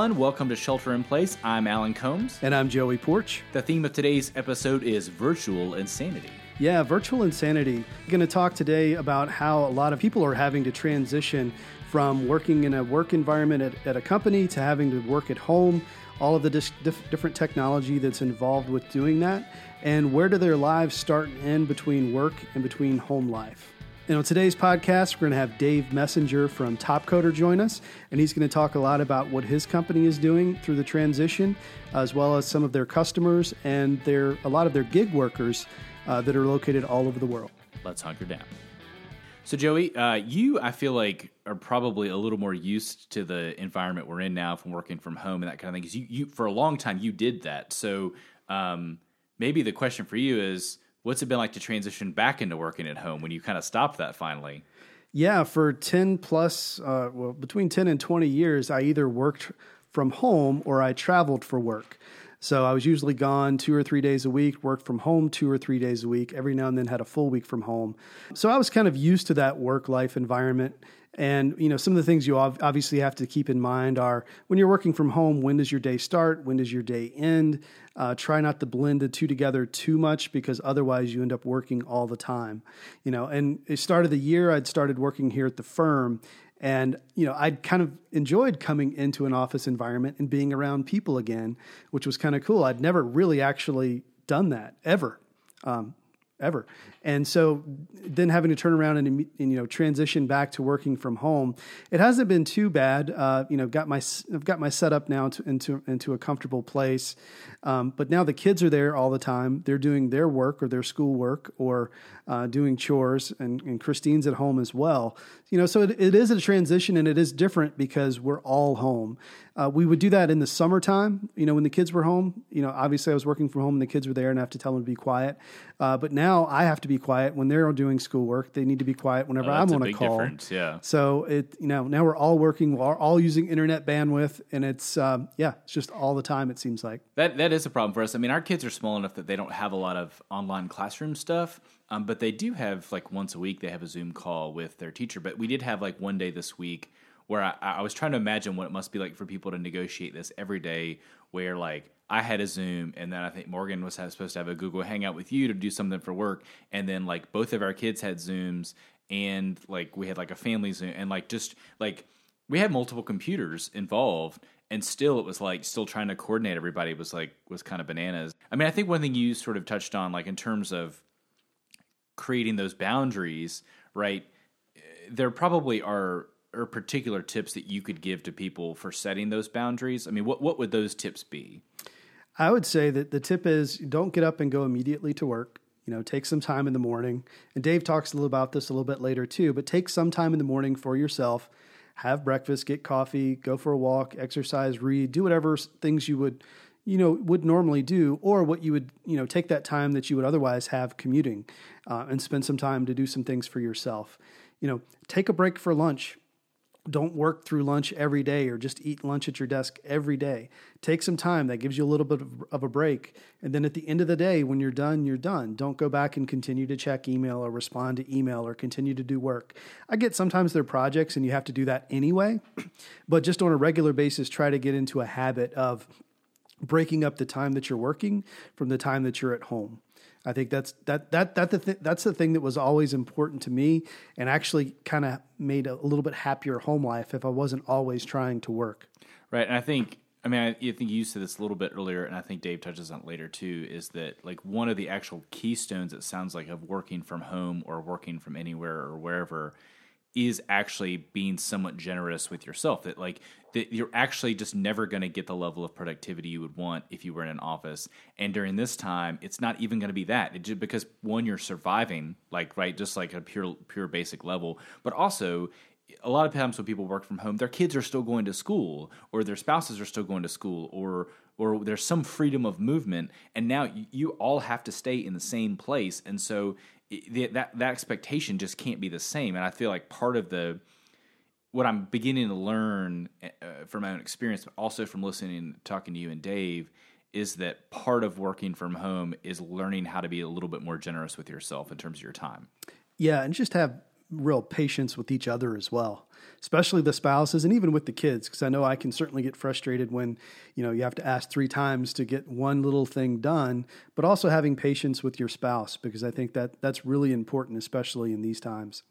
everyone. Welcome to Shelter in Place. I'm Alan Combs. And I'm Joey Porch. The theme of today's episode is virtual insanity. Yeah, virtual insanity. I'm going to talk today about how a lot of people are having to transition from working in a work environment at, at a company to having to work at home, all of the dis- dif- different technology that's involved with doing that, and where do their lives start and end between work and between home life. And on today's podcast, we're going to have Dave Messinger from Topcoder join us, and he's going to talk a lot about what his company is doing through the transition, as well as some of their customers and their a lot of their gig workers uh, that are located all over the world. Let's hunker down. So, Joey, uh, you, I feel like, are probably a little more used to the environment we're in now from working from home and that kind of thing. Because you, you, for a long time, you did that. So, um, maybe the question for you is What's it been like to transition back into working at home when you kind of stopped that finally? Yeah, for 10 plus, uh, well, between 10 and 20 years, I either worked from home or I traveled for work. So I was usually gone two or three days a week, worked from home two or three days a week, every now and then had a full week from home. So I was kind of used to that work life environment. And you know, some of the things you obviously have to keep in mind are when you're working from home, when does your day start? When does your day end? Uh, try not to blend the two together too much because otherwise you end up working all the time. You know, and it started the year I'd started working here at the firm, and you know I'd kind of enjoyed coming into an office environment and being around people again, which was kind of cool. I'd never really actually done that ever. Um, ever. And so then having to turn around and, and, you know transition back to working from home, it hasn't been too bad. Uh, you know, got my I've got my setup now to, into into a comfortable place. Um, but now the kids are there all the time. They're doing their work or their school work or uh, doing chores, and, and, Christine's at home as well. You know, so it, it is a transition and it is different because we're all home. Uh, we would do that in the summertime, you know, when the kids were home. You know, obviously I was working from home and the kids were there and I have to tell them to be quiet. Uh, but now I have to be quiet when they're doing schoolwork. They need to be quiet whenever oh, I'm on a, a call. Difference, yeah. So it, you know, now we're all working, we're all using internet bandwidth, and it's, um, yeah, it's just all the time. It seems like that. That is a problem for us. I mean, our kids are small enough that they don't have a lot of online classroom stuff. Um, but they do have like once a week they have a Zoom call with their teacher. But we did have like one day this week where I, I was trying to imagine what it must be like for people to negotiate this every day. Where like I had a Zoom, and then I think Morgan was supposed to have a Google Hangout with you to do something for work, and then like both of our kids had Zooms, and like we had like a family Zoom, and like just like we had multiple computers involved, and still it was like still trying to coordinate everybody was like was kind of bananas. I mean, I think one thing you sort of touched on, like in terms of creating those boundaries, right? Eh, there probably are are particular tips that you could give to people for setting those boundaries. I mean, what what would those tips be? I would say that the tip is don't get up and go immediately to work. You know, take some time in the morning. And Dave talks a little about this a little bit later too, but take some time in the morning for yourself. Have breakfast, get coffee, go for a walk, exercise, read, do whatever things you would you know would normally do or what you would you know take that time that you would otherwise have commuting uh, and spend some time to do some things for yourself you know take a break for lunch don't work through lunch every day or just eat lunch at your desk every day. Take some time that gives you a little bit of, of, a break. And then at the end of the day, when you're done, you're done. Don't go back and continue to check email or respond to email or continue to do work. I get sometimes there are projects and you have to do that anyway, but just on a regular basis, try to get into a habit of breaking up the time that you're working from the time that you're at home. I think that's that that that the th- that's the thing that was always important to me, and actually kind of made a, little bit happier home life if I wasn't always trying to work. Right, and I think I mean I, I think you said this a little bit earlier, and I think Dave touches on it later too. Is that like one of the actual keystones? It sounds like of working from home or working from anywhere or wherever is actually being somewhat generous with yourself that like that you're actually just never going to get the level of productivity you would want if you were in an office. And during this time it's not even going to be that. It just because one you're surviving like right just like a pure pure basic level. But also a lot of times when people work from home their kids are still going to school or their spouses are still going to school or or there's some freedom of movement and now you all have to stay in the same place. And so that that expectation just can't be the same. And I feel like part of the what I'm beginning to learn uh, from my own experience, but also from listening and talking to you and Dave, is that part of working from home is learning how to be a little bit more generous with yourself in terms of your time. Yeah, and just have real patience with each other as well especially the spouses and even with the kids because i know i can certainly get frustrated when you know you have to ask three times to get one little thing done but also having patience with your spouse because i think that that's really important especially in these times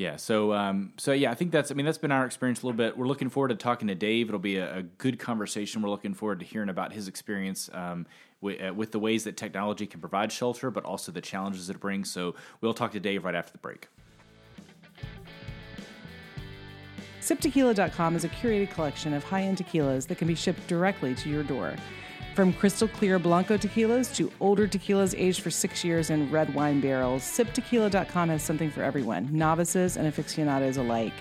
yeah. So, um, so yeah, I think that's. I mean, that's been our experience a little bit. We're looking forward to talking to Dave. It'll be a, a good conversation. We're looking forward to hearing about his experience um, uh, with the ways that technology can provide shelter, but also the challenges it brings. So, we'll talk to Dave right after the break. SipTequila.com is a curated collection of high end tequilas that can be shipped directly to your door. From crystal clear Blanco tequilas to older tequilas aged for six years in red wine barrels, SipTequila.com has something for everyone, novices and aficionados alike.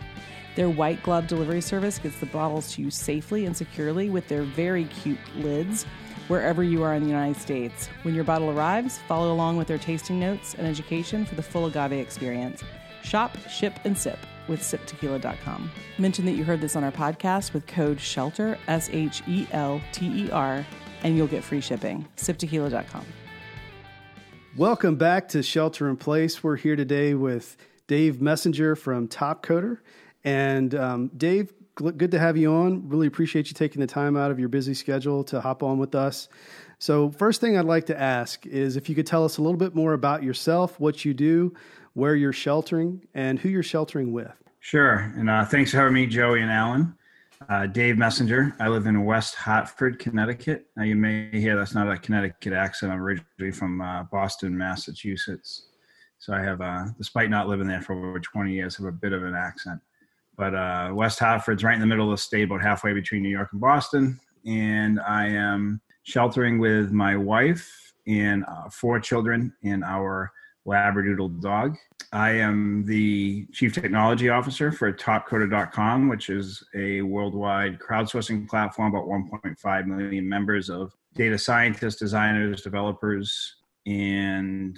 Their white glove delivery service gets the bottles to you safely and securely with their very cute lids wherever you are in the United States. When your bottle arrives, follow along with their tasting notes and education for the full agave experience. Shop, ship, and sip with siptequila.com. Mention that you heard this on our podcast with code SHELTER, S H E L T E R and you'll get free shipping. SipTequila.com. Welcome back to Shelter in Place. We're here today with Dave Messinger from Topcoder. And um, Dave, good to have you on. Really appreciate you taking the time out of your busy schedule to hop on with us. So, first thing I'd like to ask is if you could tell us a little bit more about yourself, what you do, where you're sheltering, and who you're sheltering with. Sure. And uh, thanks for having me, Joey and Alan. Uh, Dave Messinger. I live in West Hartford, Connecticut. Now you may hear that's not a Connecticut accent. I'm originally from uh, Boston, Massachusetts. So I have, uh, despite not living there for over 20 years, have a bit of an accent. But uh, West Hartford's right in the middle of the state, about halfway between New York and Boston. And I am sheltering with my wife and uh, four children in our Labradoodle dog. I am the Chief Technology Officer for Topcoder.com, which is a worldwide crowdsourcing platform, about 1.5 million members of data scientists, designers, developers, and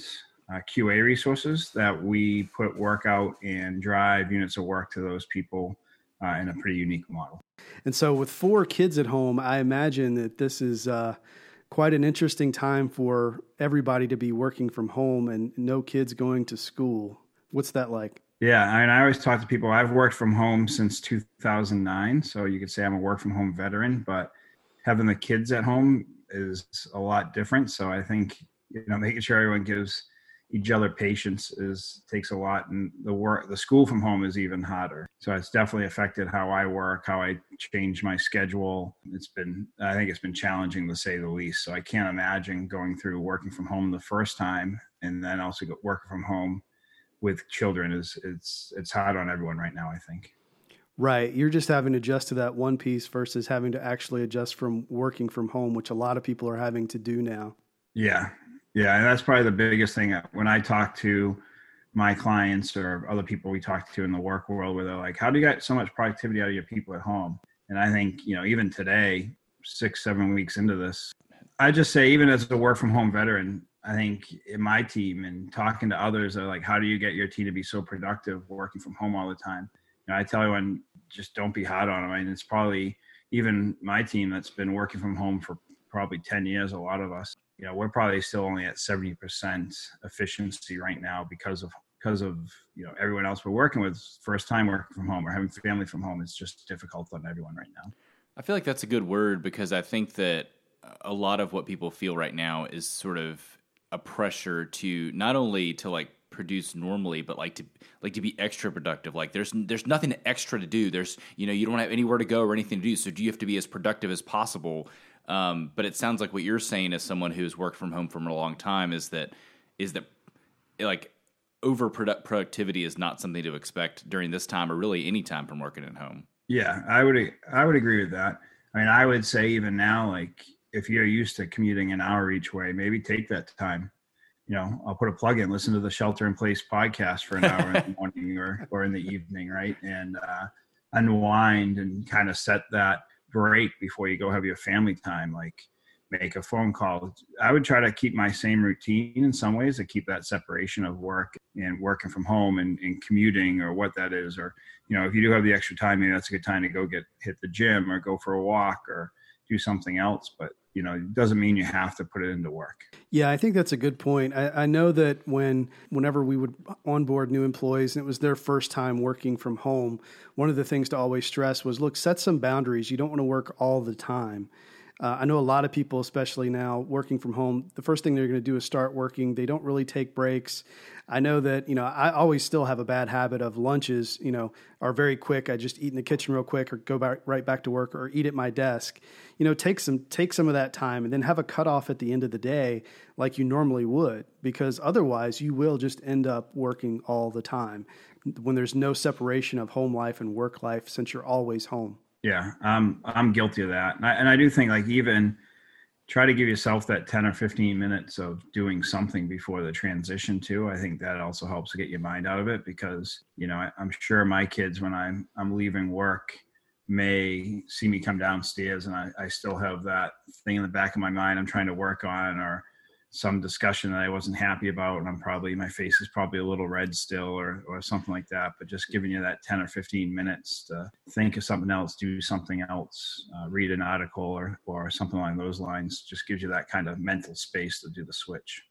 uh, QA resources that we put work out and drive units of work to those people uh, in a pretty unique model. And so, with four kids at home, I imagine that this is. Uh quite an interesting time for everybody to be working from home and no kids going to school. What's that like? Yeah, I mean, I always talk to people. I've worked from home since 2009, so you could say I'm a work from home veteran. But having the kids at home is a lot different. So I think you know making sure everyone gives each other patience is takes a lot and the work the school from home is even harder so it's definitely affected how i work how i change my schedule it's been i think it's been challenging to say the least so i can't imagine going through working from home the first time and then also working from home with children is it's it's hard on everyone right now i think Right. You're just having to adjust to that one piece versus having to actually adjust from working from home, which a lot of people are having to do now. Yeah. Yeah, and that's probably the biggest thing uh, when I talk to my clients or other people we talk to in the work world where they're like, How do you get so much productivity out of your people at home? And I think, you know, even today, six, seven weeks into this, I just say, even as a work from home veteran, I think in my team and talking to others are like, how do you get your team to be so productive working from home all the time? You know, I tell everyone just don't be hard on them. I and mean, it's probably even my team that's been working from home for probably 10 years, a lot of us you know we're probably still only at 70% efficiency right now because of because of you know everyone else we're working with first time working from home or having family from home it's just difficult on everyone right now. I feel like that's a good word because i think that a lot of what people feel right now is sort of a pressure to not only to like produce normally but like to like to be extra productive. Like there's there's nothing extra to do. There's you know you don't have anywhere to go or anything to do. So do you have to be as productive as possible um, but it sounds like what you're saying as someone who's worked from home for a long time is that is that like over productivity is not something to expect during this time or really any time from working at home. Yeah, I would I would agree with that. I mean, I would say even now, like if you're used to commuting an hour each way, maybe take that time. You know, I'll put a plug in, listen to the Shelter in Place podcast for an hour in the morning or or in the evening, right? And uh, unwind and kind of set that break before you go have your family time like make a phone call. I would try to keep my same routine in some ways to keep that separation of work and working from home and, and commuting or what that is or you know if you do have the extra time maybe that's a good time to go get hit the gym or go for a walk or do something else. But you know, it doesn't mean you have to put it into work. Yeah, I think that's a good point. I, I, know that when whenever we would onboard new employees and it was their first time working from home, one of the things to always stress was look, set some boundaries. You don't want to work all the time. Uh, I know a lot of people, especially now working from home, the first thing they're going to do is start working. They don't really take breaks. I know that, you know, I always still have a bad habit of lunches, you know, are very quick. I just eat in the kitchen real quick or go back right back to work or eat at my desk. You know, take some take some of that time and then have a cutoff at the end of the day like you normally would, because otherwise you will just end up working all the time when there's no separation of home life and work life since you're always home. Yeah, I'm I'm guilty of that, and I, and I do think like even try to give yourself that 10 or 15 minutes of doing something before the transition too. I think that also helps get your mind out of it because you know I, I'm sure my kids when I'm I'm leaving work may see me come downstairs and I, I still have that thing in the back of my mind I'm trying to work on or some discussion that I wasn't happy about, and I'm probably my face is probably a little red still, or or something like that. But just giving you that 10 or 15 minutes to think of something else, do something else, uh, read an article, or or something along those lines, just gives you that kind of mental space to do the switch.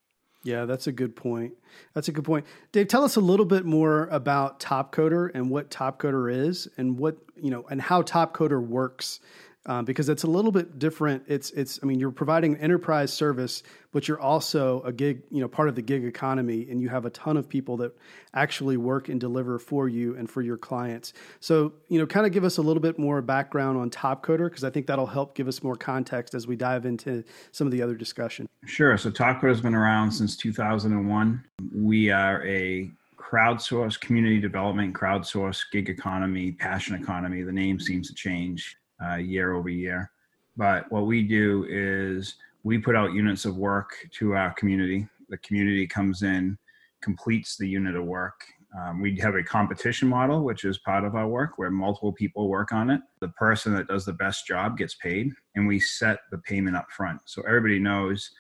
Yeah, that's a good point. That's a good point. Dave, tell us a little bit more about Topcoder and what Topcoder is, and what you know, and how Topcoder works um, because it's a little bit different. It's it's I mean you're providing enterprise service, but you're also a gig you know part of the gig economy, and you have a ton of people that actually work and deliver for you and for your clients. So you know, kind of give us a little bit more background on Topcoder because I think that'll help give us more context as we dive into some of the other discussion. Sure. So Topcoder has been around since 2001. We are a crowdsource community development, crowdsource gig economy, passion economy. The name seems to change uh, year over year. But what we do is we put out units of work to our community. The community comes in, completes the unit of work. Um, we have a competition model, which is part of our work, where multiple people work on it. The person that does the best job gets paid, and we set the payment up front. So everybody knows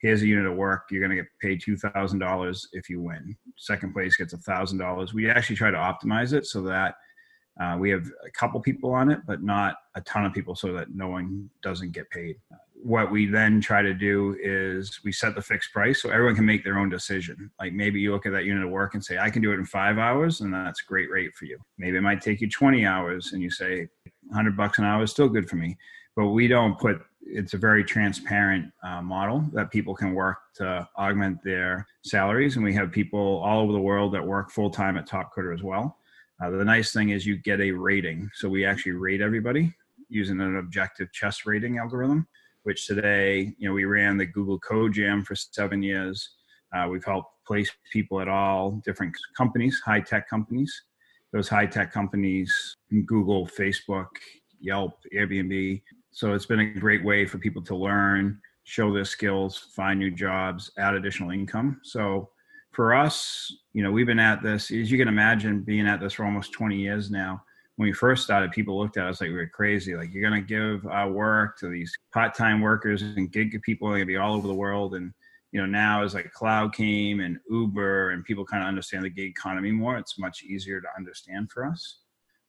here's a unit of work. You're going to get paid $2,000 if you win. Second place gets $1,000. We actually try to optimize it so that uh, we have a couple people on it, but not a ton of people so that no one doesn't get paid. What we then try to do is we set the fixed price so everyone can make their own decision. Like maybe you look at that unit of work and say, I can do it in five hours, and that's a great rate for you. Maybe it might take you 20 hours, and you say, 100 bucks an hour is still good for me. But we don't put it's a very transparent uh, model that people can work to augment their salaries. And we have people all over the world that work full time at Top Topcoder as well. Uh, the nice thing is you get a rating. So we actually rate everybody using an objective chess rating algorithm, which today, you know, we ran the Google Code Jam for seven years. Uh, we've helped place people at all different companies, high tech companies. Those high tech companies, Google, Facebook, Yelp, Airbnb. So it's been a great way for people to learn, show their skills, find new jobs, add additional income. So for us, you know, we've been at this, as you can imagine, being at this for almost 20 years now. When we first started, people looked at us like we were crazy. Like, you're going to give our work to these part time workers and gig people, are going to be all over the world. And, you know, now as like cloud came and Uber and people kind of understand the gig economy more, it's much easier to understand for us.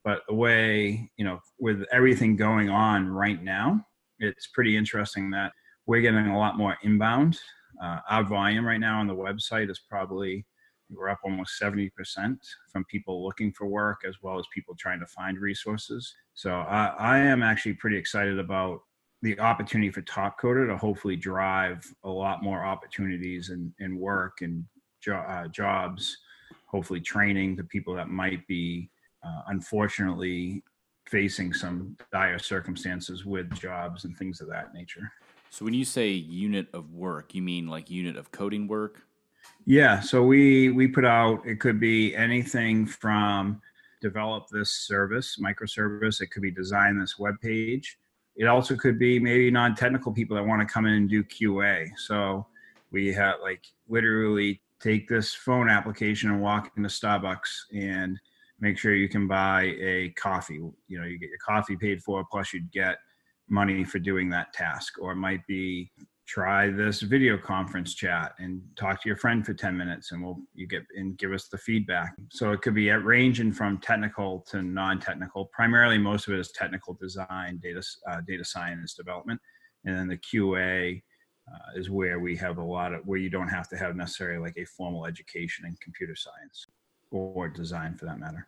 But the way, you know, with everything going on right now, it's pretty interesting that we're getting a lot more inbound uh, our volume right now on the website is probably we're up almost 70% from people looking for work as well as people trying to find resources. So I, I am actually pretty excited about the opportunity for Topcoder to hopefully drive a lot more opportunities and, and work and jo- uh, jobs, hopefully training to people that might be uh, unfortunately facing some dire circumstances with jobs and things of that nature. So when you say unit of work, you mean like unit of coding work? Yeah. So we we put out it could be anything from develop this service, microservice. It could be design this web page. It also could be maybe non-technical people that want to come in and do QA. So we have like literally take this phone application and walk into Starbucks and make sure you can buy a coffee. You know, you get your coffee paid for, plus you'd get money for doing that task or it might be try this video conference chat and talk to your friend for 10 minutes and we'll you get and give us the feedback. So it could be at ranging from technical to non-technical. Primarily most of it is technical design data uh, data science development. And then the qa uh, is where we have a lot of where you don't have to have necessarily like a formal education in computer science or design for that matter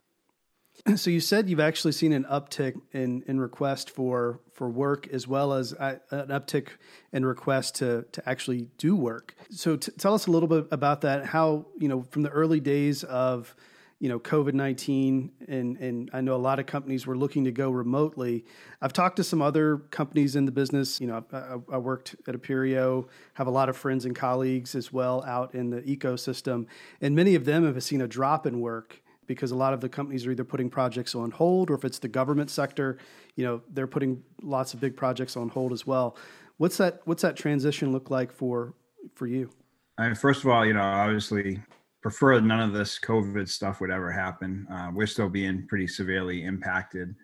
So you said you've actually seen an uptick in, in request for for work as well as uh, an uptick in request to to actually do work. So t- tell us a little bit about that. How you know from the early days of you know COVID nineteen and and I know a lot of companies were looking to go remotely. I've talked to some other companies in the business. You know, I, I worked at Appirio, have a lot of friends and colleagues as well out in the ecosystem, and many of them have seen a drop in work because a lot of the companies are either putting projects on hold or if it's the government sector, you know, they're putting lots of big projects on hold as well. What's that what's that transition look like for for you? I mean, first of all, you know, obviously prefer none of this COVID stuff would ever happen. Uh, we're still being pretty severely impacted,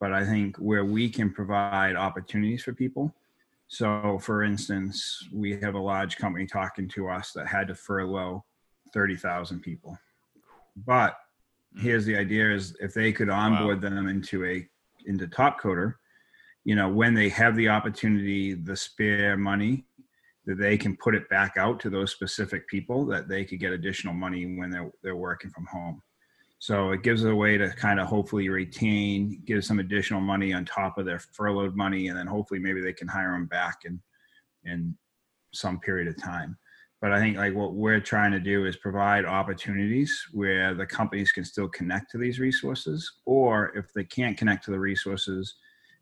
but I think where we can provide opportunities for people. So, for instance, we have a large company talking to us that had to furlough 30,000 people. But here's the idea is if they could onboard wow. them into a into Topcoder you know when they have the opportunity the spare money that they can put it back out to those specific people that they could get additional money when they're they're working from home so it gives a way to kind of hopefully retain give some additional money on top of their furloughed money and then hopefully maybe they can hire them back in in some period of time but I think like what we're trying to do is provide opportunities where the companies can still connect to these resources, or if they can't connect to the resources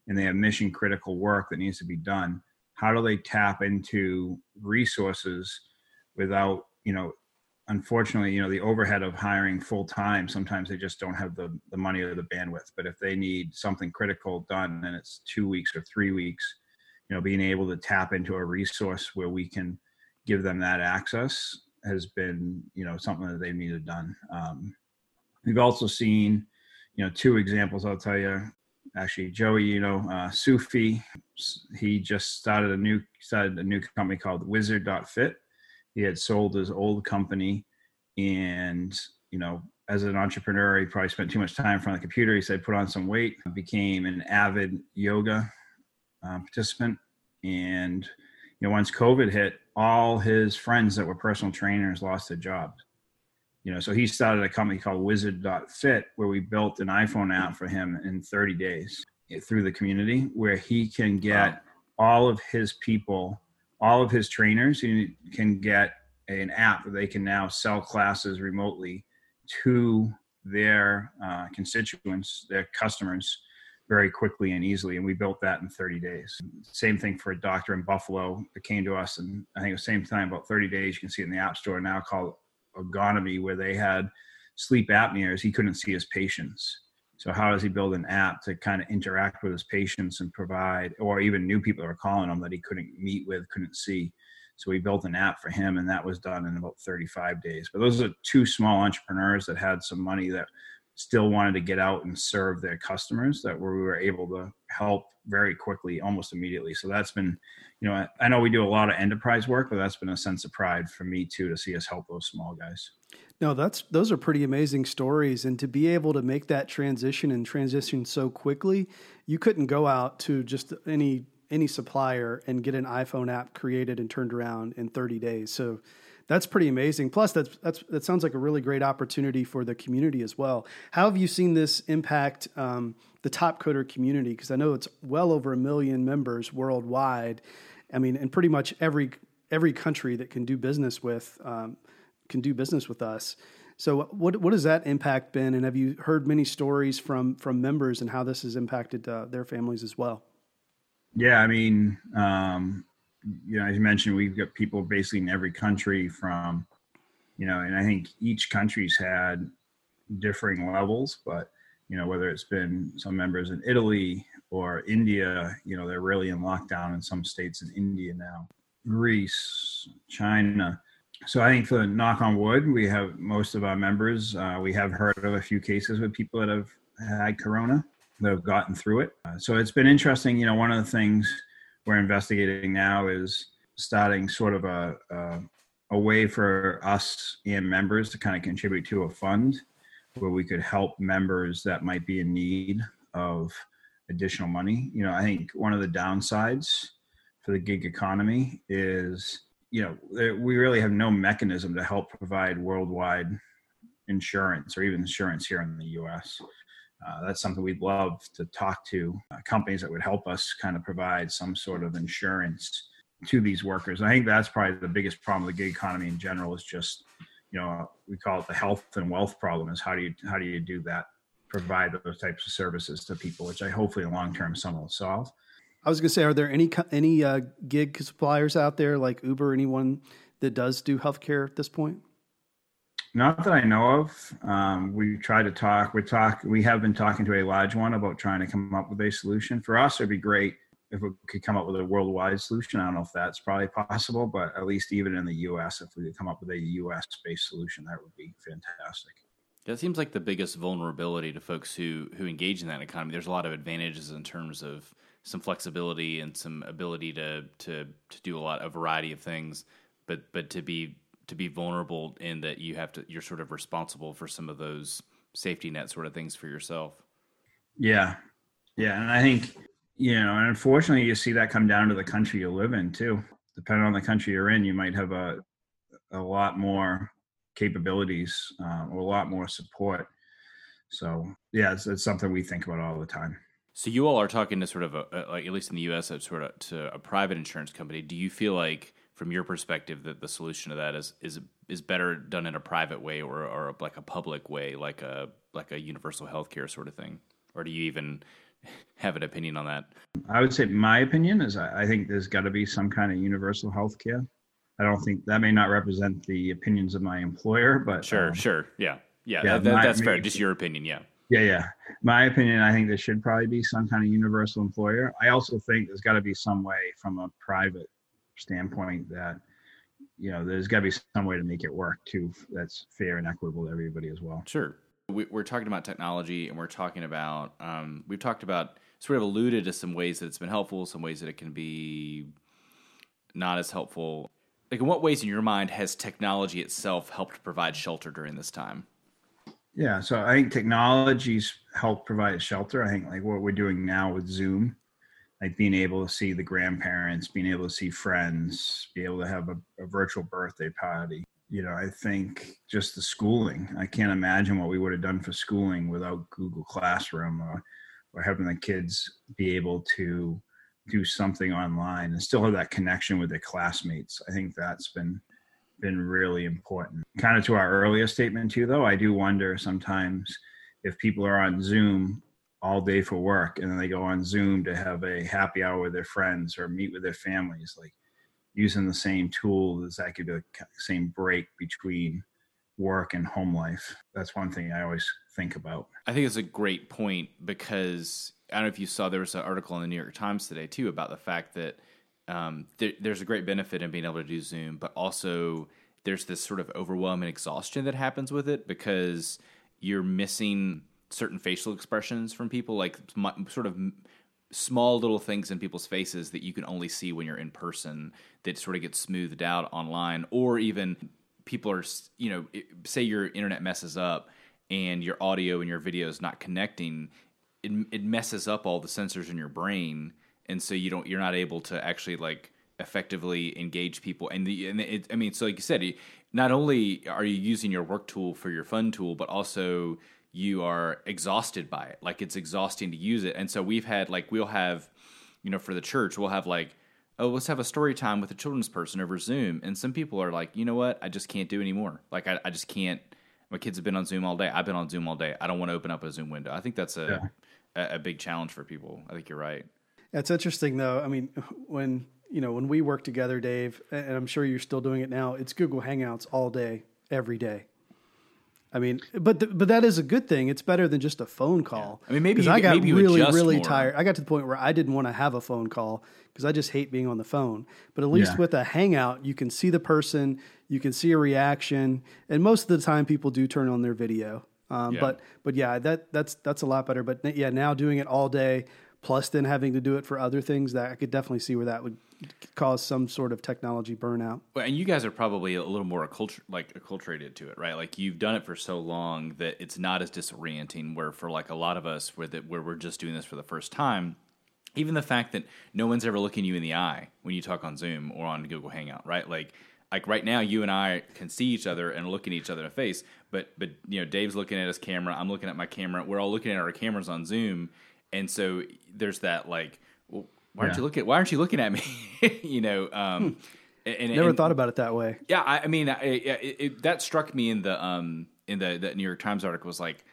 and they have mission critical work that needs to be done, how do they tap into resources without, you know, unfortunately, you know, the overhead of hiring full time, sometimes they just don't have the, the money or the bandwidth. But if they need something critical done and it's two weeks or three weeks, you know, being able to tap into a resource where we can give them that access has been you know something that they needed done. Um, we've also seen you know two examples. I'll tell you. Actually, Joey, you know, uh, Sufi, he just started a new started a new company called Wizard.fit. He had sold his old company, and you know, as an entrepreneur, he probably spent too much time in front of the computer. He said, put on some weight, became an avid yoga uh, participant, and you know, once COVID hit, all his friends that were personal trainers lost their jobs. You know, so he started a company called Wizard.fit where we built an iPhone app for him in 30 days through the community where he can get all of his people, all of his trainers, he can get an app that they can now sell classes remotely to their uh, constituents, their customers, very quickly and easily. And we built that in 30 days. Same thing for a doctor in Buffalo that came to us. And I think the same time, about 30 days, you can see it in the App Store now called Ogonomy, where they had sleep apneas. He couldn't see his patients. So how does he build an app to kind of interact with his patients and provide, or even new people that calling him that he couldn't meet with, couldn't see. So we built an app for him, and that was done in about 35 days. But those are two small entrepreneurs that had some money that still wanted to get out and serve their customers that we were able to help very quickly almost immediately. So that's been you know I, I, know we do a lot of enterprise work but that's been a sense of pride for me too to see us help those small guys. No that's those are pretty amazing stories and to be able to make that transition and transition so quickly you couldn't go out to just any any supplier and get an iphone app created and turned around in 30 days. So that's pretty amazing. Plus, that's that's that sounds like a really great opportunity for the community as well. How have you seen this impact um, the Topcoder community? Because I know it's well over a million members worldwide. I mean, in pretty much every every country that can do business with um, can do business with us. So, what what has that impact been? And have you heard many stories from from members and how this has impacted uh, their families as well? Yeah, I mean, um, you know, as you mentioned, we've got people basically in every country from, you know, and I think each country's had differing levels, but you know, whether it's been some members in Italy or India, you know, they're really in lockdown in some states in India now, Greece, China. So I think for the knock on wood, we have most of our members. Uh, we have heard of a few cases with people that have had corona that have gotten through it. Uh, so it's been interesting. You know, one of the things we're investigating now is starting sort of a, a, a way for us and members to kind of contribute to a fund where we could help members that might be in need of additional money. You know, I think one of the downsides for the gig economy is, you know, we really have no mechanism to help provide worldwide insurance or even insurance here in the US. Uh, that's something we'd love to talk to uh, companies that would help us kind of provide some sort of insurance to these workers. And I think that's probably the biggest problem with the gig economy in general is just, you know, we call it the health and wealth problem is how do you how do you do that? Provide those types of services to people, which I hopefully in the long term some will solve. I was going to say, are there any any uh, gig suppliers out there like Uber, anyone that does do healthcare at this point? Not that I know of. Um, we try to talk. We talk. We have been talking to a large one about trying to come up with a solution. For us, it'd be great if we could come up with a worldwide solution. I don't know if that's probably possible, but at least even in the U.S., if we could come up with a U.S. based solution, that would be fantastic. That seems like the biggest vulnerability to folks who who engage in that economy. There's a lot of advantages in terms of some flexibility and some ability to to to do a lot a variety of things, but but to be to be vulnerable in that you have to you're sort of responsible for some of those safety net sort of things for yourself. Yeah. Yeah. And I think, you know, and unfortunately you see that come down to the country you live in too. Depending on the country you're in, you might have a a lot more capabilities uh, or a lot more support. So yeah, it's, it's, something we think about all the time. So you all are talking to sort of a, like at least in the U.S. sort of to a private insurance company. Do you feel like from your perspective that the solution to that is is is better done in a private way or or like a public way, like a like a universal healthcare sort of thing, or do you even have an opinion on that? I would say my opinion is I, I think there's got to be some kind of universal healthcare. I don't think that may not represent the opinions of my employer, but sure, um, sure, yeah, yeah, yeah that, my, that's fair. Just your opinion, yeah. Yeah, yeah. My opinion, I think there should probably be some kind of universal employer. I also think there's got to be some way from a private standpoint that you know there's got to be some way to make it work too that's fair and equitable to everybody as well. Sure. We, are talking about technology and we're talking about um, we've talked about sort of alluded to some ways that it's been helpful some ways that it can be not as helpful. Like in what ways in your mind has technology itself helped provide shelter during this time? Yeah so i think technology's helped provide shelter. I think like what we're doing now with zoom like being able to see the grandparents, being able to see friends, be able to have a, a, virtual birthday party. You know, I think just the schooling. I can't imagine what we would have done for schooling without Google Classroom or, or having the kids be able to do something online and still have that connection with their classmates. I think that's been been really important. Kind of to our earlier statement too, though, I do wonder sometimes if people are on Zoom all day for work and then they go on zoom to have a happy hour with their friends or meet with their families like using the same tool as that could be the same break between work and home life. That's one thing i always think about. I think it's a great point because i don't know if you saw there was an article in the new york times today too about the fact that um, there, there's a great benefit in being able to do zoom but also there's this sort of overwhelming exhaustion that happens with it because you're missing certain facial expressions from people, like sort of small little things in people's faces that you can only see when you're in person that sort of get smoothed out online, or even people are, you know, say your internet messes up and your audio and your video is not connecting, it, it messes up all the sensors in your brain, and so you don't, you're not able to actually like effectively engage people. And the, and it, I mean, so like you said, not only are you using your work tool for your fun tool, but also you are exhausted by it. Like it's exhausting to use it. And so we've had like we'll have, you know, for the church, we'll have like, oh, let's have a story time with a children's person over Zoom. And some people are like, you know what, I just can't do anymore. Like I, I just can't. My kids have been on Zoom all day. I've been on Zoom all day. I don't want to open up a Zoom window. I think that's a yeah. a, a big challenge for people. I think you're right. It's interesting though. I mean, when you know when we work together, Dave, and I'm sure you're still doing it now. It's Google Hangouts all day, every day. I mean, but the, but that is a good thing. It's better than just a phone call. Yeah. I mean, maybe you, I got maybe really really more. tired. I got to the point where I didn't want to have a phone call because I just hate being on the phone. But at least yeah. with a hangout, you can see the person, you can see a reaction, and most of the time people do turn on their video. Um, yeah. But but yeah, that that's that's a lot better. But yeah, now doing it all day, plus then having to do it for other things, that I could definitely see where that would cause some sort of technology burnout. Well, and you guys are probably a little more accultur- like acculturated to it, right? Like you've done it for so long that it's not as disorienting. Where for like a lot of us, where that where we're just doing this for the first time, even the fact that no one's ever looking you in the eye when you talk on Zoom or on Google Hangout, right? Like like right now you and I can see each other and look at each other in the face, but but you know Dave's looking at his camera, I'm looking at my camera, we're all looking at our cameras on Zoom, and so there's that like, well, why aren't you looking? Why aren't you looking at me? you know, um, and, Never and- thought about it that way. yeah, I, I mean, I, it, it, that struck me in the um in the, the New York Times article was like,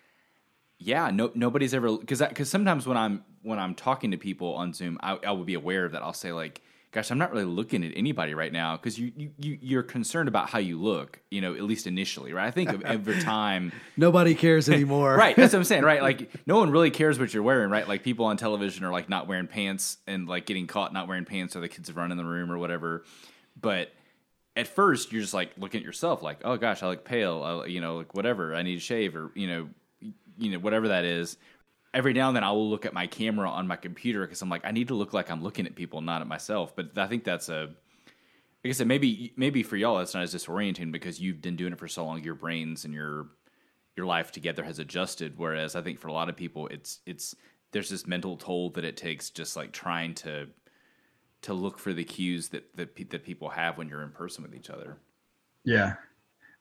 yeah, no, nobody's ever because because sometimes when I'm when I'm talking to people on Zoom, I, I will be aware of that. I'll say like, gosh, I'm not really looking at anybody right now because you, you you you're concerned about how you look, you know, at least initially, right? I think of every time. Nobody cares anymore. right that's what i'm saying right like no one really cares what you're wearing right like people on television are like not wearing pants and like getting caught not wearing pants or the kids have run in the room or whatever but at first you're just like looking at yourself like oh gosh i look pale I, you know like whatever i need to shave or you know you know whatever that is every now and then i will look at my camera on my computer because i'm like i need to look like i'm looking at people not at myself but i think that's a like I said, maybe maybe for y'all that's not as disorienting because you've been doing it for so long. Your brains and your your life together has adjusted. Whereas I think for a lot of people, it's it's there's this mental toll that it takes just like trying to to look for the cues that that, pe- that people have when you're in person with each other. Yeah,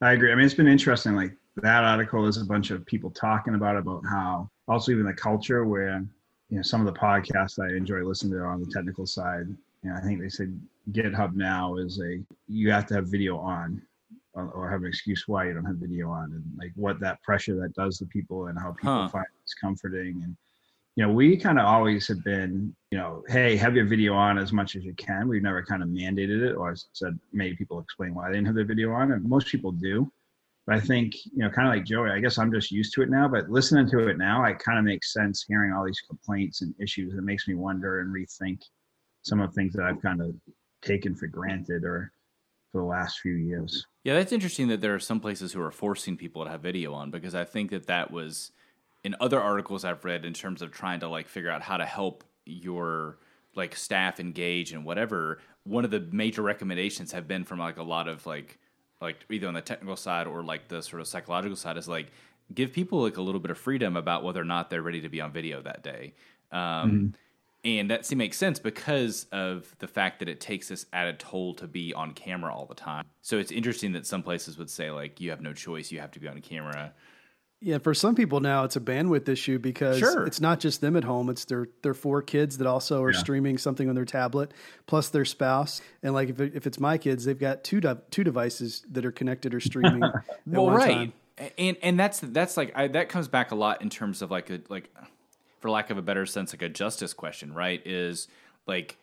I agree. I mean, it's been interesting. Like that article is a bunch of people talking about about how also even the culture where you know some of the podcasts I enjoy listening to are on the technical side. You know, I think they said GitHub now is a you have to have video on or, have an excuse why you don't have video on and like what that pressure that does to people and how people Huh. find it's comforting and you know we kind of always have been you know hey have your video on as much as you can. We've never kind of mandated it or I said made people explain why they didn't have their video on and most people do. But i think you know kind of like joey i guess i'm just used to it now but listening to it now it kind of makes sense hearing all these complaints and issues. It makes me wonder and rethink some of the things that i've kind of taken for granted or for the last few years. Yeah, that's interesting that there are some places who are forcing people to have video on because I think that that was in other articles I've read in terms of trying to like figure out how to help your like staff engage and whatever. One of the major recommendations have been from like a lot of like like either on the technical side or like the sort of psychological side is like give people like a little bit of freedom about whether or not they're ready to be on video that day. Um, and that seems makes sense because of the fact that it takes this added toll to be on camera all the time. So it's interesting that some places would say like you have no choice, you have to be on camera. Yeah, for some people now it's a bandwidth issue because Sure. it's not just them at home; it's their their four kids that also are Yeah. streaming something on their tablet, plus their spouse. And like if it, if it's my kids, they've got two de- two devices that are connected or streaming. well, right, time. and and that's that's like I, that comes back a lot in terms of like a like, for lack of a better sense, like a justice question, right? Is like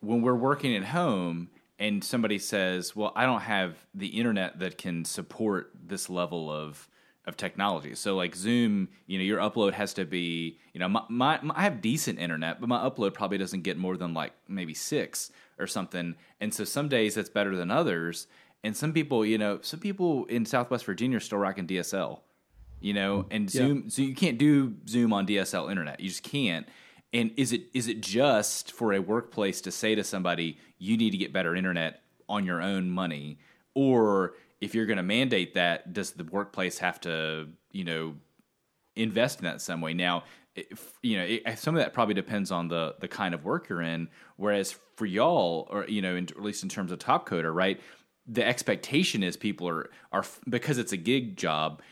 when we're working at home and somebody says, "Well, I don't have the internet that can support this level of of technology." So, like Zoom, you know, your upload has to be, you know, my, my, my I have decent internet, but my upload probably doesn't get more than like maybe six or something. And so, some days that's better than others. And some people, you know, some people in Southwest Virginia are still rocking DSL you know mm, and zoom so you can't do zoom on dsl internet you just can't and is it is it just for a workplace to say to somebody you need to get better internet on your own money or if you're going to mandate that does the workplace have to you know invest in that some way. Now, if, you know, it, some of that probably depends on the the kind of work you're in. Whereas for y'all, or you know, in, at least in terms of Topcoder, right, the expectation is people are are because it's a gig job.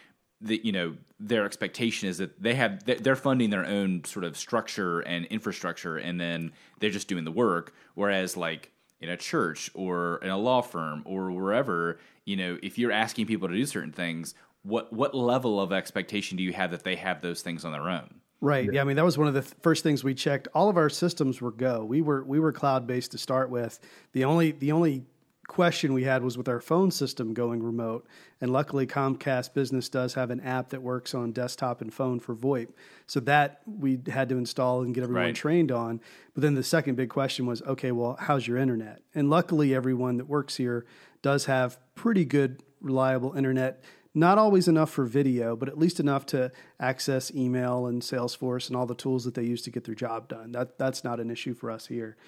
That you know, their expectation is that they have they're funding their own sort of structure and infrastructure, and then they're just doing the work. Whereas, like in a church or in a law firm or wherever, you know, if you're asking people to do certain things, what what level of expectation do you have that they have those things on their own? Right. Yeah. I mean, that was one of the th- first things we checked. All of our systems were Go. We were we were cloud based to start with. The only the only question we had was with our phone system going remote. And luckily, Comcast Business does have an app that works on desktop and phone for VoIP. So that we had to install and get everyone Right. trained on. But then the second big question was, okay, well, how's your internet? And luckily, everyone that works here does have pretty good, reliable internet Not always enough for video, but at least enough to access email and Salesforce and all the tools that they use to get their job done. That that's not an issue for us here.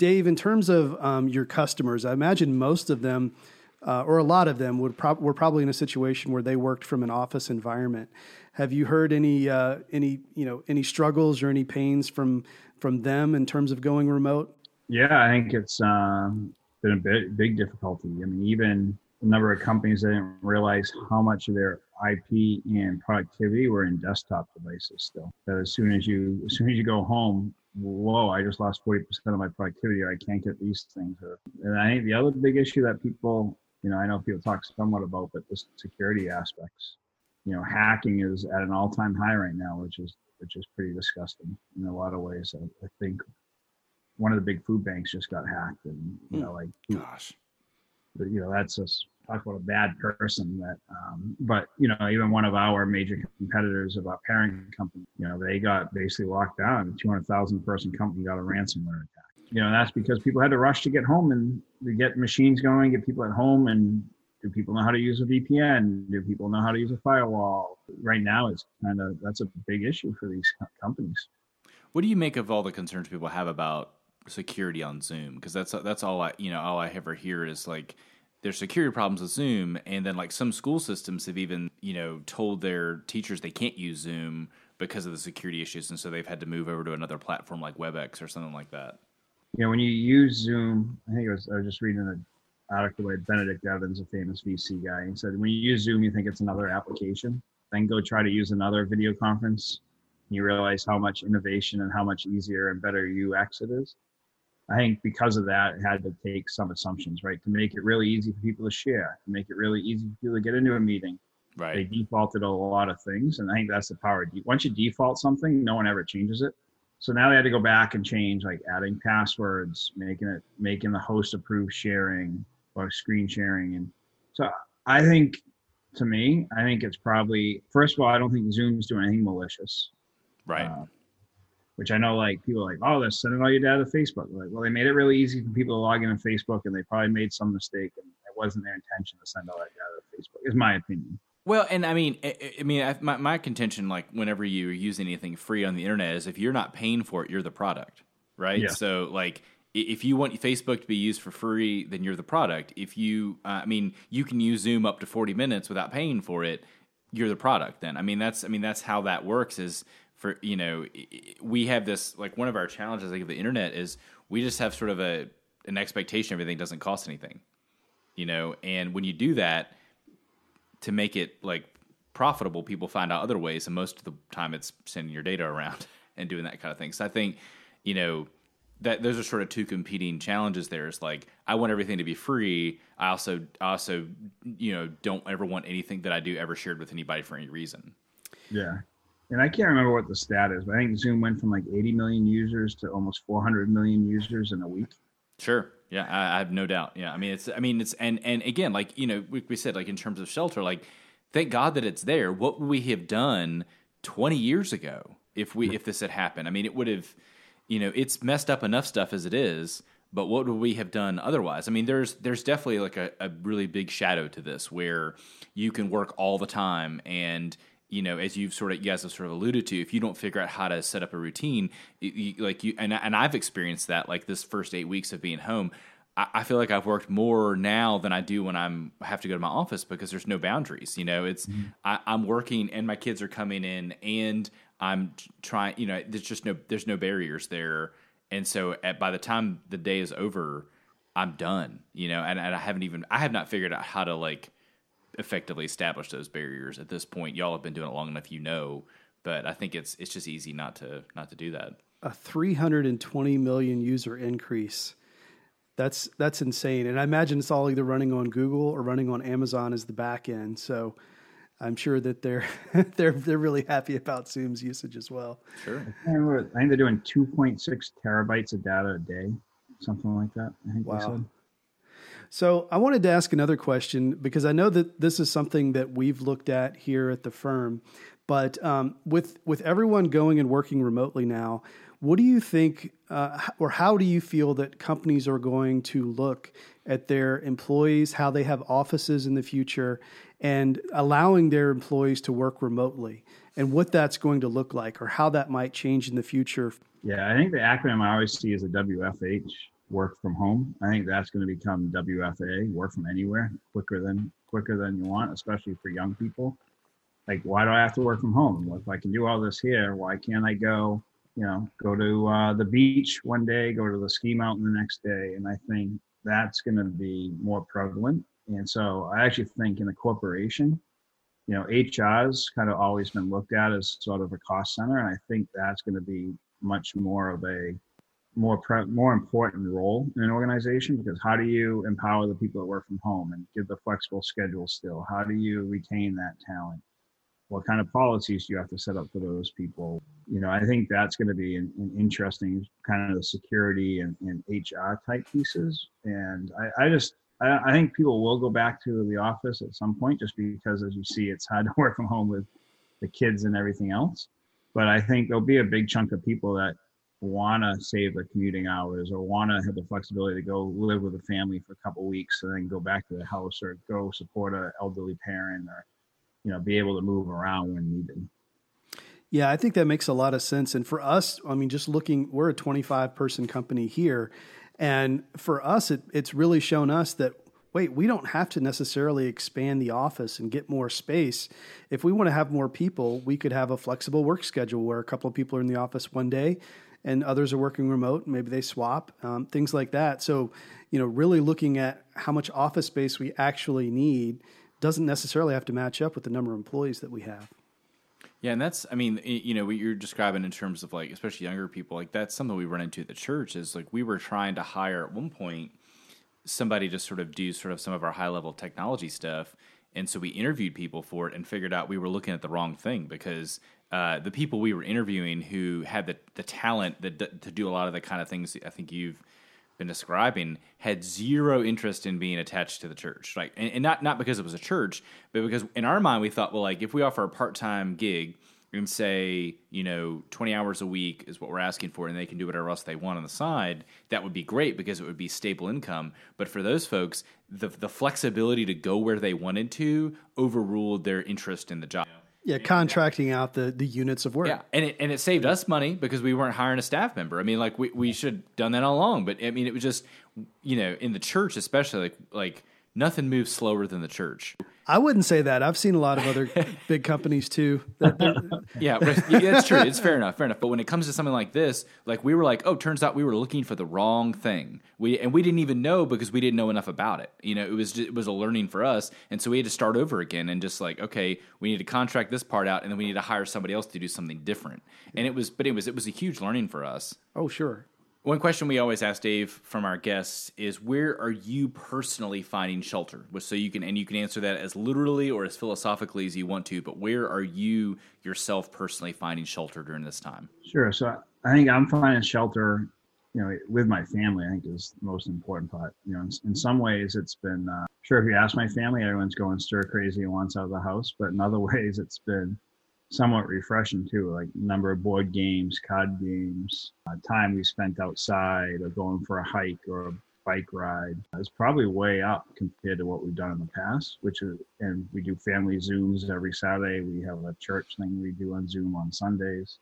Dave, in terms of um, your customers, I imagine most of them, uh, or a lot of them, would were probably in a situation where they worked from an office environment. Have you heard any uh, any you know any struggles or any pains from from them in terms of going remote? Yeah, I think it's um, been a big, big difficulty. I mean, even a number of companies that didn't realize how much of their IP and productivity were in desktop devices still. That as soon as you as soon as you go home, whoa, I just lost forty percent of my productivity. I can't get these things. And I think the other big issue that people, you know, I know people talk somewhat about, but the security aspects. You know, hacking is at an all-time high right now, which is which is pretty disgusting in a lot of ways. I, I think one of the big food banks just got hacked, and you hmm. know, like gosh, but, you know, that's just talk about a bad person that um, but you know even one of our major competitors of our parent company you know they got basically locked down. A 200000 person company got a ransomware attack. You know that's because people had to rush to get home and to get machines going get people at home and do people know how to use a vpn do people know how to use a firewall? Right now it's kind of that's a big issue for these companies. What do you make of all the concerns people have about security on zoom? Because that's that's all i you know all i ever hear is like there's security problems with Zoom, and then like some school systems have even you know told their teachers they can't use Zoom because of the security issues, and so they've had to move over to another platform like WebEx or something like that. Yeah, when you use Zoom, I think it was I was just reading an article by Benedict Evans, a famous VC guy. He said when you use Zoom, you think it's another application, then go try to use another video conference, and you realize how much innovation and how much easier and better UX it is. I think because of that, it had to take some assumptions, right? To make it really easy for people to share, to make it really easy for people to get into a meeting. Right. They defaulted a lot of things, and I think that's the power. Once you default something, no one ever changes it. So now they had to go back and change, like adding passwords, making it, making the host approve sharing or screen sharing, and so I think, to me, I think it's probably first of all, I don't think Zoom's doing anything malicious. Right. Uh, which I know like people are like, oh, they're sending all your data to Facebook. Like, well, they made it really easy for people to log in on Facebook, and they probably made some mistake, and it wasn't their intention to send all that data to Facebook. Is my opinion. Well, and I mean, I, I mean, my, my contention, like whenever you use anything free on the internet, is if you're not paying for it, you're the product, right? Yeah. So, like, if you want Facebook to be used for free, then you're the product. If you, uh, I mean, you can use Zoom up to 40 minutes without paying for it, you're the product. Then, I mean, that's, I mean, that's how that works. Is for you know we have this like one of our challenges like the internet is we just have sort of a an expectation everything doesn't cost anything you know? And when you do that to make it like profitable people find out other ways and most of the time it's sending your data around and doing that kind of thing. So i think you know that those are sort of two competing challenges there. Is like i want everything to be free. I also I also you know don't ever want anything that i do ever shared with anybody for any reason. Yeah and I can't remember what the stat is, but I think Zoom went from like 80 million users to almost 400 million users in a week. Sure. Yeah, I, I have no doubt. Yeah, I mean, it's, I mean, it's, and and again, like you know, we, we said, like in terms of shelter, like thank God that it's there. What would we have done 20 years ago if we if this had happened? I mean, it would have, you know, it's messed up enough stuff as it is. But what would we have done otherwise? I mean, there's there's definitely like a, a really big shadow to this where you can work all the time and you know, as you've sort of, you guys have sort of alluded to, if you don't figure out how to set up a routine, you, like you, and, and I've experienced that, like this first eight weeks of being home, I, I feel like I've worked more now than I do when I'm have to go to my office because there's no boundaries. You know, it's mm-hmm. I, I'm working and my kids are coming in and I'm trying. You know, there's just no there's no barriers there, and so at, by the time the day is over, I'm done. You know, and, and I haven't even I have not figured out how to like effectively establish those barriers at this point. Y'all have been doing it long enough, you know. But I think it's it's just easy not to not to do that. A 320 million user increase. That's that's insane, and I imagine it's all either running on Google or running on Amazon as the back end. So I'm sure that they're they're they're really happy about Zoom's usage as well. Sure. I think they're doing 2.6 terabytes of data a day, something like that. I think wow. So I wanted to ask another question because I know that this is something that we've looked at here at the firm. But um, with with everyone going and working remotely now, What do you think, uh, or how do you feel that companies are going to look at their employees, how they have offices in the future, and allowing their employees to work remotely, and what that's going to look like, or how that might change in the future? Yeah, I think the acronym I always see is a WFH, work from home. I think that's going to become WFA, work from anywhere, quicker than quicker than you want, especially for young people. Like, why do I have to work from home? If I can do all this here, why can't I go you know, go to uh, the beach one day, go to the ski mountain the next day. And I think that's going to be more prevalent. And so I actually think in a corporation, you know, HR's kind of always been looked at as sort of a cost center. And I think that's going to be much more of a more pre- more important role in an organization because how do you empower the people that work from home and give the flexible schedule still? How do you retain that talent? what kind of policies do you have to set up for those people you know i think that's going to be an, an, interesting kind of security and, and hr type pieces and i, I just I, I, think people will go back to the office at some point just because as you see it's hard to work from home with the kids and everything else but i think there'll be a big chunk of people that want to save the commuting hours or want to have the flexibility to go live with a family for a couple weeks and then go back to the house or go support an elderly parent or you know, be able to move around when needed. Yeah, I think that makes a lot of sense. And for us, I mean, just looking, we're a 25 person company here. And for us, it, it's really shown us that, wait, we don't have to necessarily expand the office and get more space. If we want to have more people, we could have a flexible work schedule where a couple of people are in the office one day and others are working remote. Maybe they swap, um, things like that. So, you know, really looking at how much office space we actually need doesn't necessarily have to match up with the number of employees that we have. Yeah, and that's I mean, you know, what you're describing in terms of like especially younger people, like that's something we run into at the church is like we were trying to hire at one point somebody to sort of do sort of some of our high level technology stuff. And so we interviewed people for it and figured out we were looking at the wrong thing because uh, the people we were interviewing who had the, the talent that, to do a lot of the kind of things I think you've been describing had zero interest in being attached to the church. Like, and, and, not not because it was a church, but because in our mind we thought, well, like if we offer a part time gig and say, you know, twenty hours a week is what we're asking for, and they can do whatever else they want on the side, that would be great because it would be stable income. But for those folks, the the flexibility to go where they wanted to overruled their interest in the job. Yeah, contracting out the, the units of work. Yeah, and it and it saved us money because we weren't hiring a staff member. I mean, like we, we should have done that all along. But I mean, it was just you know in the church especially like like nothing moves slower than the church. I wouldn't say that. I've seen a lot of other big companies too. yeah, that's true. It's fair enough, fair enough. But when it comes to something like this, like we were like, oh, turns out we were looking for the wrong thing. We and we didn't even know because we didn't know enough about it. You know, it was just, it was a learning for us, and so we had to start over again and just like, okay, we need to contract this part out, and then we need to hire somebody else to do something different. And it was, but it was it was a huge learning for us. Oh, sure. One question we always ask Dave from our guests is where are you personally finding shelter? So you can and you can answer that as literally or as philosophically as you want to, but where are you yourself personally finding shelter during this time? Sure. So I think I'm finding shelter, you know, with my family. I think is the most important part. You know, in, in some ways, it's been uh, sure if you ask my family, everyone's going stir crazy and wants out of the house, but in other ways, it's been somewhat refreshing too. Like number of board games, card games, uh, time we spent outside, or going for a hike or a bike ride is probably way up compared to what we've done in the past. Which is, and we do family zooms every Saturday. We have a church thing we do on Zoom on Sundays.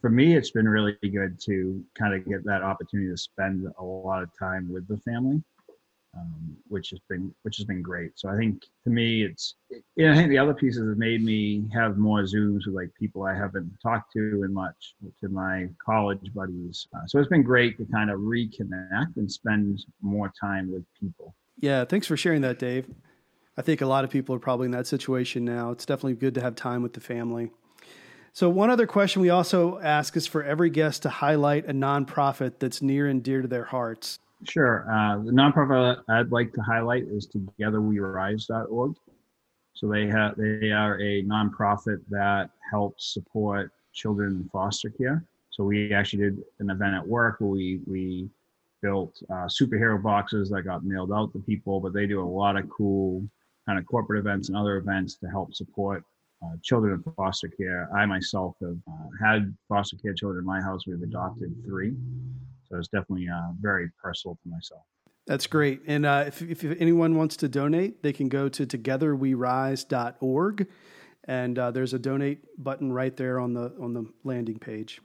For me, it's been really good to kind of get that opportunity to spend a lot of time with the family um, which has been which has been great. So I think to me, it's you know, I think the other pieces have made me have more zooms with like people I haven't talked to in much to my college buddies. Uh, so it's been great to kind of reconnect and spend more time with people. Yeah, thanks for sharing that, Dave. I think a lot of people are probably in that situation now. It's definitely good to have time with the family. So, one other question we also ask is for every guest to highlight a nonprofit that's near and dear to their hearts. Sure. Uh, the nonprofit I'd like to highlight is TogetherWeRise.org. So they have they are a nonprofit that helps support children in foster care. So we actually did an event at work where we we built uh, superhero boxes that got mailed out to people. But they do a lot of cool kind of corporate events and other events to help support uh, children in foster care. I myself have uh, had foster care children in my house. We've adopted three, so it's definitely uh, very personal to myself. That's great. And uh, if, if anyone wants to donate, they can go to togetherwerise.org, and uh, there's a donate button right there on the on the landing page.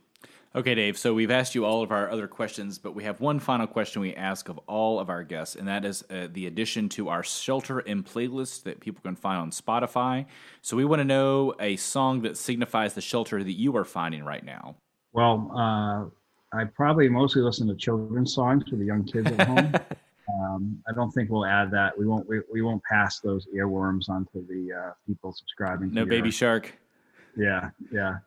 Okay, Dave. So we've asked you all of our other questions, but we have one final question we ask of all of our guests, and that is uh, the addition to our shelter in playlist that people can find on Spotify. So we want to know a song that signifies the shelter that you are finding right now. Well, uh, I probably mostly listen to children's songs for the young kids at home. um, I don't think we'll add that. We won't. We, we won't pass those earworms onto the uh, people subscribing. No to Baby your, Shark. Yeah, yeah.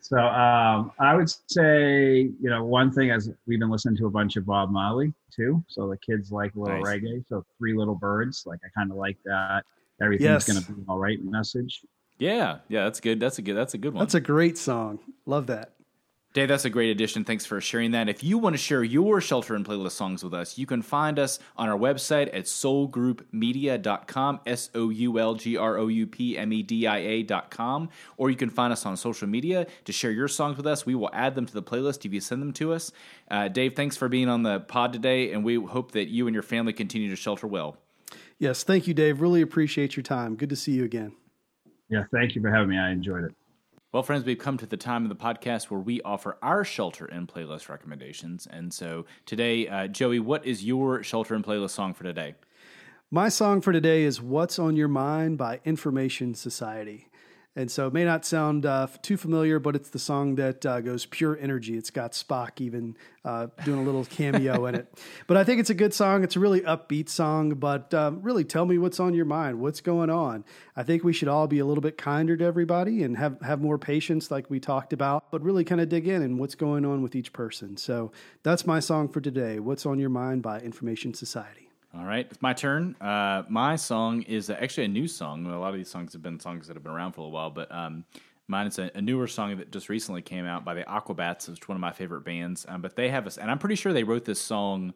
So um, I would say, you know, one thing is we've been listening to a bunch of Bob Marley too. So the kids like a little Nice. reggae. So Three Little Birds, like I kind of like that. Everything's Yes. going to be all right message. Yeah, yeah, that's good. That's a good. That's a good one. That's a great song. Love that. Dave, that's a great addition. Thanks for sharing that. If you want to share your shelter and playlist songs with us, you can find us on our website at soulgroupmedia.com, S O U L G R O U P M E D I A.com, or you can find us on social media to share your songs with us. We will add them to the playlist if you send them to us. Uh, Dave, thanks for being on the pod today, and we hope that you and your family continue to shelter well. Yes, thank you, Dave. Really appreciate your time. Good to see you again. Yeah, thank you for having me. I enjoyed it. Well, friends, we've come to the time of the podcast where we offer our shelter and playlist recommendations. And so today, uh, Joey, what is your shelter and playlist song for today? My song for today is What's on Your Mind by Information Society. And so it may not sound uh, too familiar, but it's the song that uh, goes pure energy. It's got Spock even uh, doing a little cameo in it. But I think it's a good song. It's a really upbeat song, but um, really tell me what's on your mind. What's going on? I think we should all be a little bit kinder to everybody and have, have more patience, like we talked about, but really kind of dig in and what's going on with each person. So that's my song for today What's on Your Mind by Information Society. All right, it's my turn. Uh, my song is actually a new song. A lot of these songs have been songs that have been around for a while, but um, mine is a, a newer song that just recently came out by the Aquabats. It's one of my favorite bands. Um, but they have a, and I'm pretty sure they wrote this song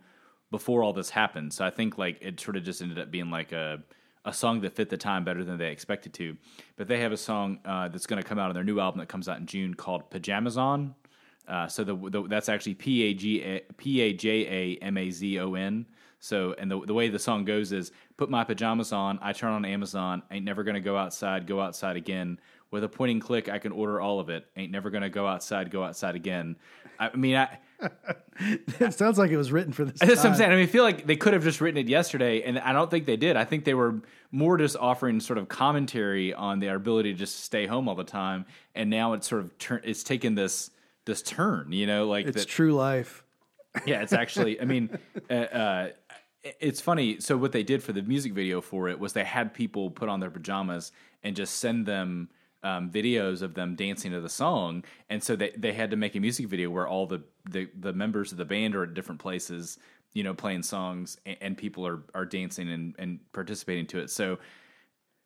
before all this happened. So I think like it sort of just ended up being like a a song that fit the time better than they expected to. But they have a song uh, that's going to come out on their new album that comes out in June called Pajamazon. Uh, so the, the that's actually P A G P A J A M A Z O N. So and the the way the song goes is put my pajamas on, I turn on Amazon, ain't never gonna go outside, go outside again. With a pointing click, I can order all of it. Ain't never gonna go outside, go outside again. I mean, I, it sounds like it was written for this. that's what I'm saying. I mean, I feel like they could have just written it yesterday, and I don't think they did. I think they were more just offering sort of commentary on their ability to just stay home all the time, and now it's sort of turn. It's taken this this turn, you know, like It's that. true life. Yeah, it's actually. I mean, uh, uh, it's funny. So what they did for the music video for it was they had people put on their pajamas and just send them um, videos of them dancing to the song, and so they they had to make a music video where all the the, the members of the band are at different places, you know, playing songs, and, and people are are dancing and and participating to it. So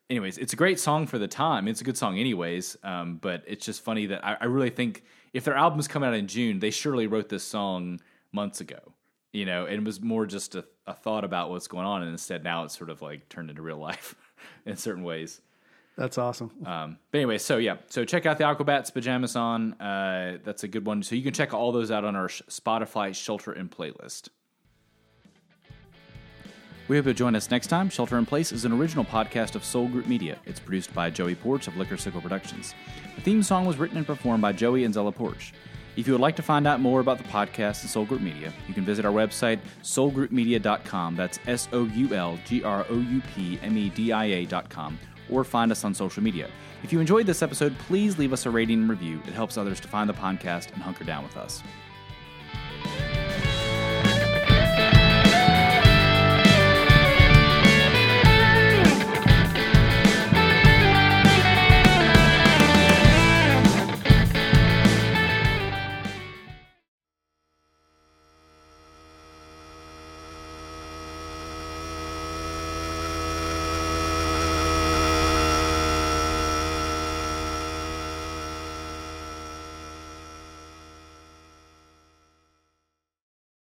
anyways, it's a great song for the time. It's a good song, anyways. Um, but it's just funny that I, I really think if their albums come out in June, they surely wrote this song months ago. You know, and it was more just a, a thought about what's going on, and instead now it's sort of like turned into real life in certain ways. That's awesome. Um, but anyway, so yeah, so check out the Aquabats Pajamazon. Uh, that's a good one. So you can check all those out on our Spotify Shelter in playlist. We hope you'll join us next time. Shelter in Place is an original podcast of Soul Group Media. It's produced by Joey Porch of Liquor Sickle Productions. The theme song was written and performed by Joey and Zella Porch. If you would like to find out more about the podcast and Soul Group Media, you can visit our website, soulgroupmedia.com. That's S O U L G R O U P M E D I A.com, or find us on social media. If you enjoyed this episode, please leave us a rating and review. It helps others to find the podcast and hunker down with us.